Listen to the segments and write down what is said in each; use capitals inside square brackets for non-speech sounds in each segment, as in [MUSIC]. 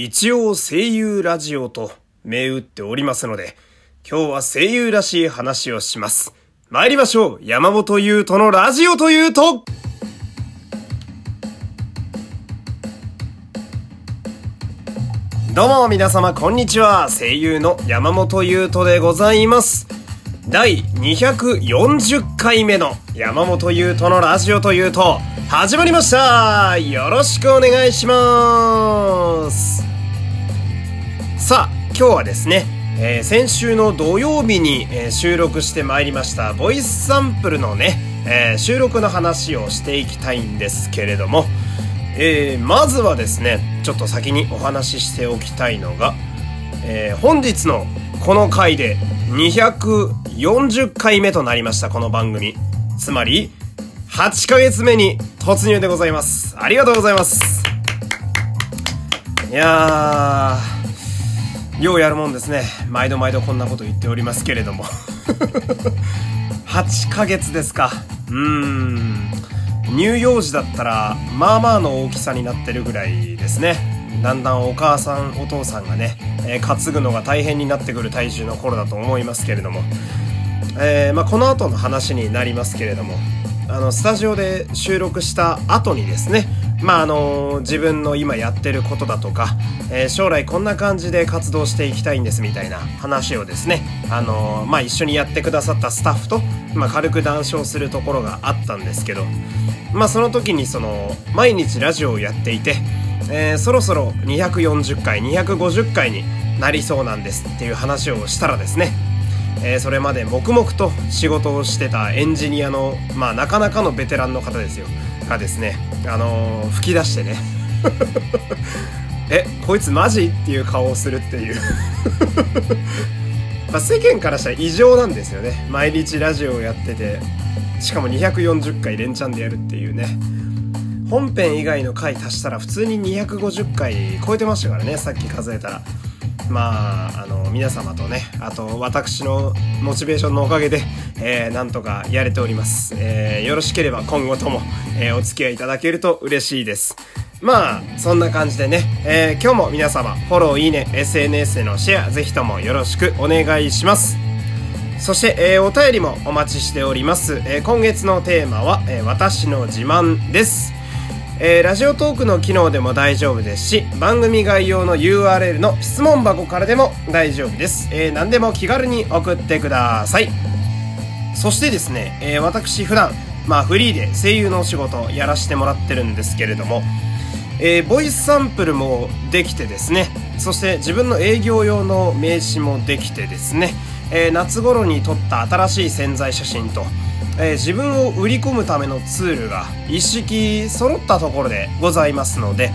一応声優ラジオと銘打っておりますので、今日は声優らしい話をします。参りましょう。山本優斗のラジオというとどうも皆様こんにちは。声優の山本優斗でございます。第240回目の山本優斗のラジオというと始まりました。よろしくお願いします。今日はですね、えー、先週の土曜日に、え、収録してまいりましたボイスサンプルのね、えー、収録の話をしていきたいんですけれども、えまずはですねちょっと先にお話ししておきたいのが、え本日のこの回で240回目となりましたこの番組。つまり8ヶ月目に突入でございます。ありがとうございます。いやー。ようやるもんですね。毎度毎度こんなこと言っておりますけれども。[LAUGHS] 8ヶ月ですか。うーん。乳幼児だったらまあまあの大きさになってるぐらいですね。だんだんお母さんお父さんがね、えー、担ぐのが大変になってくる体重の頃だと思いますけれども、えー、まあ、この後の話になりますけれども。あのスタジオで収録した後にですねまああの自分の今やってることだとか、えー、将来こんな感じで活動していきたいんですみたいな話をですねあのまあ一緒にやってくださったスタッフと、まあ、軽く談笑するところがあったんですけどまあその時にその毎日ラジオをやっていてえー、そろそろ240回250回になりそうなんですっていう話をしたらですね、えー、それまで黙々と仕事をしてたエンジニアのまあなかなかのベテランの方ですよ。がですねあのー、吹き出してね。[LAUGHS] えこいつマジ？っていう顔をするっていう。[LAUGHS] ま世間からしたら異常なんですよね。毎日ラジオをやってて。しかも240回連チャンでやるっていうね。本編以外の回足したら普通に250回超えてましたからねさっき数えたら。まああの皆様とねあと私のモチベーションのおかげで、えー、なんとかやれております、えー、よろしければ今後とも、えー、お付き合いいただけると嬉しいです。まあそんな感じでね、えー、今日も皆様フォローいいね SNS でのシェアぜひともよろしくお願いします。そして、えー、お便りもお待ちしております、えー、今月のテーマは、えー、私の自慢です。えー、ラジオトークの機能でも大丈夫ですし、番組概要の URL の質問箱からでも大丈夫です。えー、何でも気軽に送ってください。そしてですね、えー、私普段、まあフリーで声優のお仕事をやらせてもらってるんですけれども、えー、ボイスサンプルもできてですね、そして自分の営業用の名刺もできてですね、えー、夏頃に撮った新しい潜在写真と、えー、自分を売り込むためのツールが一式揃ったところでございますので、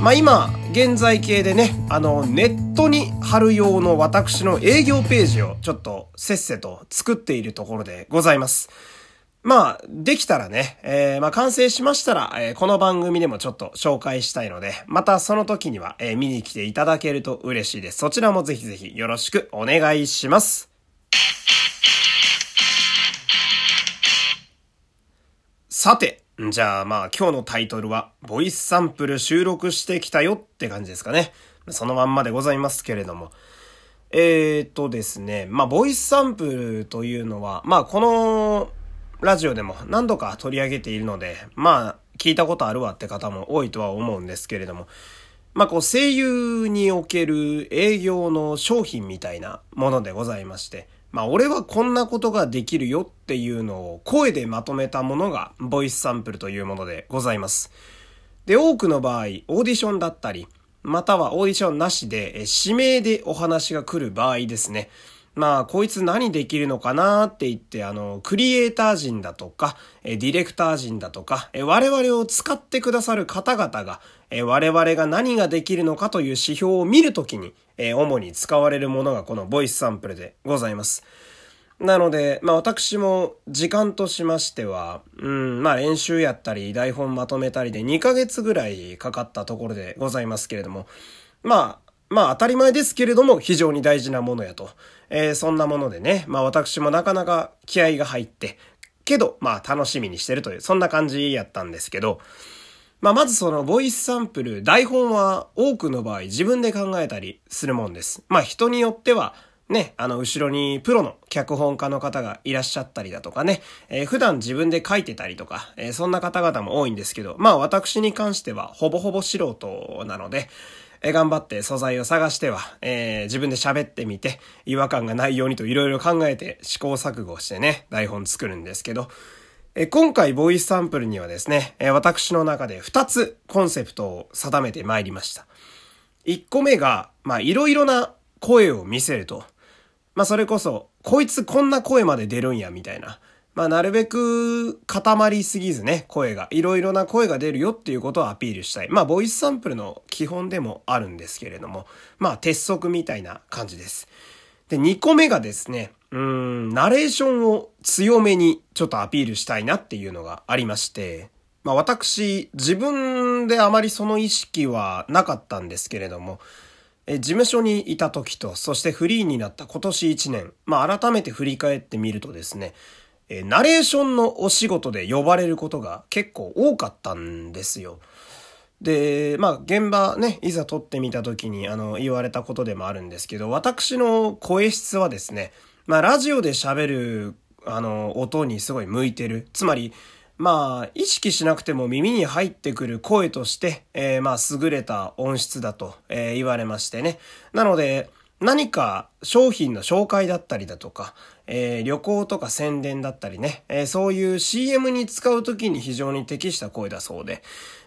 まあ今、現在形でね、あの、ネットに貼る用の私の営業ページをちょっとせっせと作っているところでございます。まあ、できたらね、えー、まあ完成しましたら、えー、この番組でもちょっと紹介したいので、またその時には、えー、見に来ていただけると嬉しいです。そちらもぜひぜひよろしくお願いします。さて、じゃあまあ今日のタイトルは、ボイスサンプル収録してきたよって感じですかね。そのまんまでございますけれども。えーとですね、まあボイスサンプルというのは、まあこのラジオでも何度か取り上げているので、まあ聞いたことあるわって方も多いとは思うんですけれども、まあこう声優における営業の商品みたいなものでございまして、まあ俺はこんなことができるよっていうのを声でまとめたものがボイスサンプルというものでございます。で、多くの場合、オーディションだったり、またはオーディションなしで、指名でお話が来る場合ですね。まあ、こいつ何できるのかなって言って、あの、クリエイター陣だとか、ディレクター陣だとか、我々を使ってくださる方々が、我々が何ができるのかという指標を見るときに、主に使われるものがこのボイスサンプルでございます。なので、まあ私も時間としましては、うん、まあ練習やったり、台本まとめたりで2ヶ月ぐらいかかったところでございますけれども、まあ、まあ当たり前ですけれども非常に大事なものやと。えー、そんなものでね、まあ私もなかなか気合が入って、けど、まあ楽しみにしてるという、そんな感じやったんですけど、まあ、まずそのボイスサンプル、台本は多くの場合自分で考えたりするもんです。まあ、人によっては、ね、あの、後ろにプロの脚本家の方がいらっしゃったりだとかね、えー、普段自分で書いてたりとか、えー、そんな方々も多いんですけど、まあ私に関してはほぼほぼ素人なので、え、頑張って素材を探しては、え自分で喋ってみて、違和感がないようにと色々考えて試行錯誤してね、台本作るんですけど、え今回ボイスサンプルにはですね、え私の中で2つコンセプトを定めてまいりました。1個目が、まあいろいろな声を見せると。まあそれこそ、こいつこんな声まで出るんや、みたいな。まあなるべく固まりすぎずね、声が。いろいろな声が出るよっていうことをアピールしたい。まあボイスサンプルの基本でもあるんですけれども、まあ鉄則みたいな感じです。で、2個目がですね、うん、ナレーションを強めにちょっとアピールしたいなっていうのがありまして、まあ私、自分であまりその意識はなかったんですけれども、え事務所にいた時と、そしてフリーになった今年1年、まあ改めて振り返ってみるとですね、えナレーションのお仕事で呼ばれることが結構多かったんですよ。で、まあ、現場ね、いざ撮ってみた時に、あの、言われたことでもあるんですけど、私の声質はですね、まあ、ラジオで喋る、あの、音にすごい向いてる。つまり、まあ、意識しなくても耳に入ってくる声として、えー、まあ、優れた音質だと、えー、言われましてね。なので、何か商品の紹介だったりだとか、えー、旅行とか宣伝だったりね、えー、そういう CM に使う時に非常に適した声だそうで、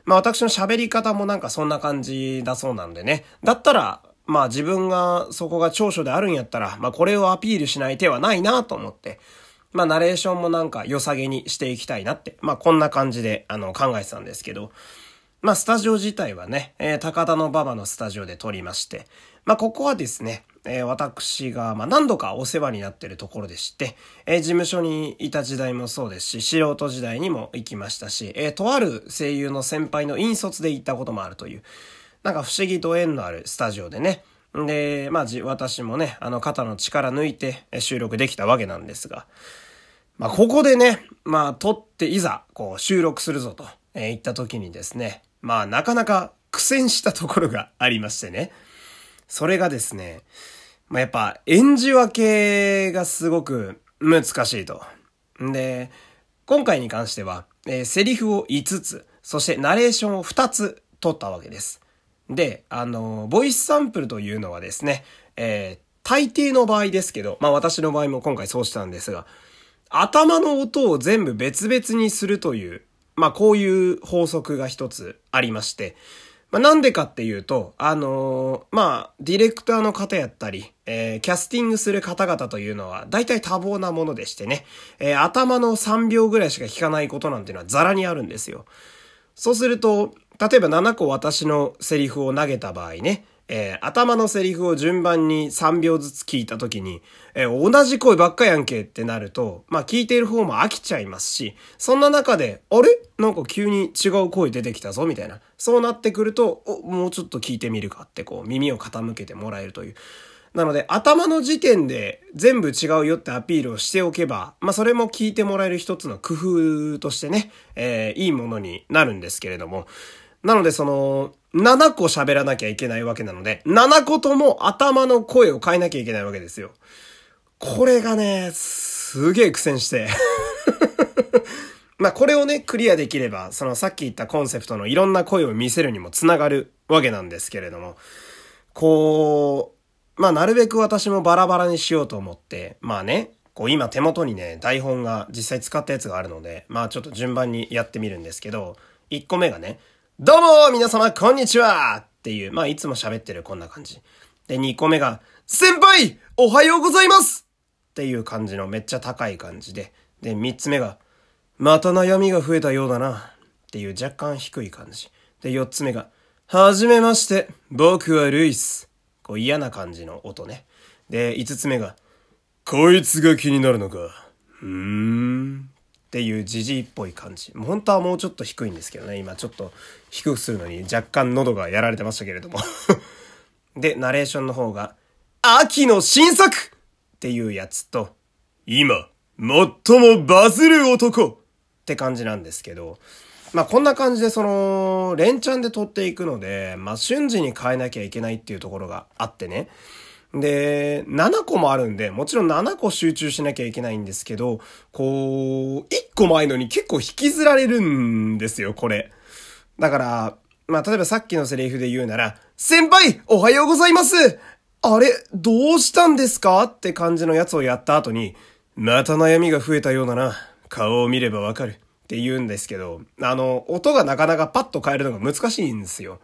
まあ私の喋り方もなんかそんな感じだそうなんでね、だったらまあ自分がそこが長所であるんやったら、まあこれをアピールしない手はないなと思って、まあナレーションもなんか良さげにしていきたいなって、まあこんな感じであの考えてたんですけど、まあスタジオ自体はね、えー、高田の馬場のスタジオで撮りまして、まあここはですね、えー、私が、まあ、何度かお世話になっているところでして、えー、事務所にいた時代もそうですし、素人時代にも行きましたし、えー、とある声優の先輩の引率で行ったこともあるという、なんか不思議と縁のあるスタジオでね。で、まあ、私もね、あの肩の力抜いて収録できたわけなんですが、まあ、ここでね、まあ、撮っていざ、こう、収録するぞと、えー、言った時にですね、まあ、なかなか苦戦したところがありましてね。それがですね、まあ、やっぱ演じ分けがすごく難しいと。んで、今回に関しては、えー、セリフを5つ、そしてナレーションを2つ取ったわけです。で、あの、ボイスサンプルというのはですね、えー、大抵の場合ですけど、まあ私の場合も今回そうしたんですが、頭の音を全部別々にするという、まあこういう法則が一つありまして、まあ、なんでかっていうと、あのー、まあ、ディレクターの方やったり、えー、キャスティングする方々というのは、大体多忙なものでしてね、えー、頭の3秒ぐらいしか聞かないことなんていうのはザラにあるんですよ。そうすると、例えば7個私のセリフを投げた場合ね、えー、頭のセリフを順番に3秒ずつ聞いたときに、えー、同じ声ばっかやんけってなると、まあ聞いている方も飽きちゃいますし、そんな中で、あれ？なんか急に違う声出てきたぞみたいな。そうなってくると、もうちょっと聞いてみるかってこう耳を傾けてもらえるという。なので、頭の時点で全部違うよってアピールをしておけば、まあそれも聞いてもらえる一つの工夫としてね、えー、いいものになるんですけれども、なのでその、7個喋らなきゃいけないわけなので、7個とも頭の声を変えなきゃいけないわけですよ。これがね、すげえ苦戦して。[LAUGHS] まあこれをね、クリアできれば、そのさっき言ったコンセプトのいろんな声を見せるにもつながるわけなんですけれども、こう、まあなるべく私もバラバラにしようと思って、まあね、こう今手元にね、台本が実際使ったやつがあるので、まあちょっと順番にやってみるんですけど、1個目がね、どうも皆様こんにちはっていう、まあいつも喋ってるこんな感じ。で、2個目が、先輩おはようございますっていう感じのめっちゃ高い感じで。で、3つ目が、また悩みが増えたようだなっていう若干低い感じ。で、4つ目が、はじめまして、僕はルイス。こう嫌な感じの音ね。で、5つ目が、こいつが気になるのか。うーん。っていうジジイっぽい感じ。本当はもうちょっと低いんですけどね。今ちょっと低くするのに若干喉がやられてましたけれども [LAUGHS] で、ナレーションの方が、秋の新作っていうやつと、今、最もバズる男って感じなんですけど、まあこんな感じでその、連チャンで撮っていくので、まあ瞬時に変えなきゃいけないっていうところがあってね。で、7個もあるんで、もちろん7個集中しなきゃいけないんですけど、こう、1個前のに結構引きずられるんですよ、これ。だから、まあ、例えばさっきのセリフで言うなら、先輩おはようございますあれどうしたんですか？って感じのやつをやった後に、また悩みが増えたようだな。顔を見ればわかる。って言うんですけど、あの、音がなかなかパッと変えるのが難しいんですよ。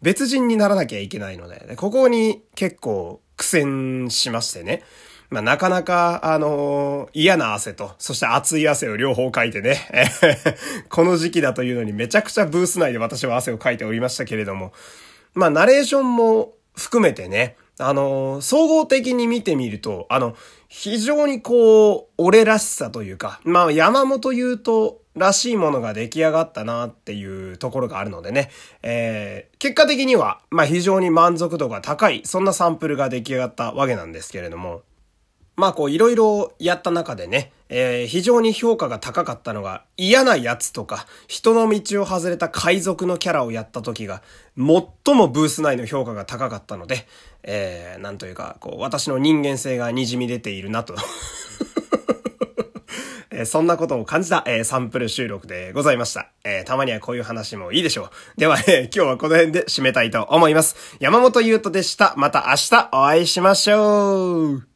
別人にならなきゃいけないので、ここに結構苦戦しましてね。まあ、なかなか、あのー、嫌な汗と、そして熱い汗を両方かいてね、[LAUGHS] この時期だというのにめちゃくちゃブース内で私は汗をかいておりましたけれども、まあ、ナレーションも含めてね、あのー、総合的に見てみると、あの、非常にこう、俺らしさというか、まあ、山本優斗、らしいものが出来上がったなっていうところがあるのでね、えー、結果的には、まあ、非常に満足度が高い、そんなサンプルが出来上がったわけなんですけれども、まあこういろいろやった中でね、えー、非常に評価が高かったのが嫌なやつとか人の道を外れた海賊のキャラをやった時が最もブース内の評価が高かったので、えー、なんというかこう私の人間性が滲み出ているなと [LAUGHS] えそんなことを感じた、えー、サンプル収録でございました。えー、たまにはこういう話もいいでしょう。では、え今日はこの辺で締めたいと思います。山本優斗でした。また明日お会いしましょう。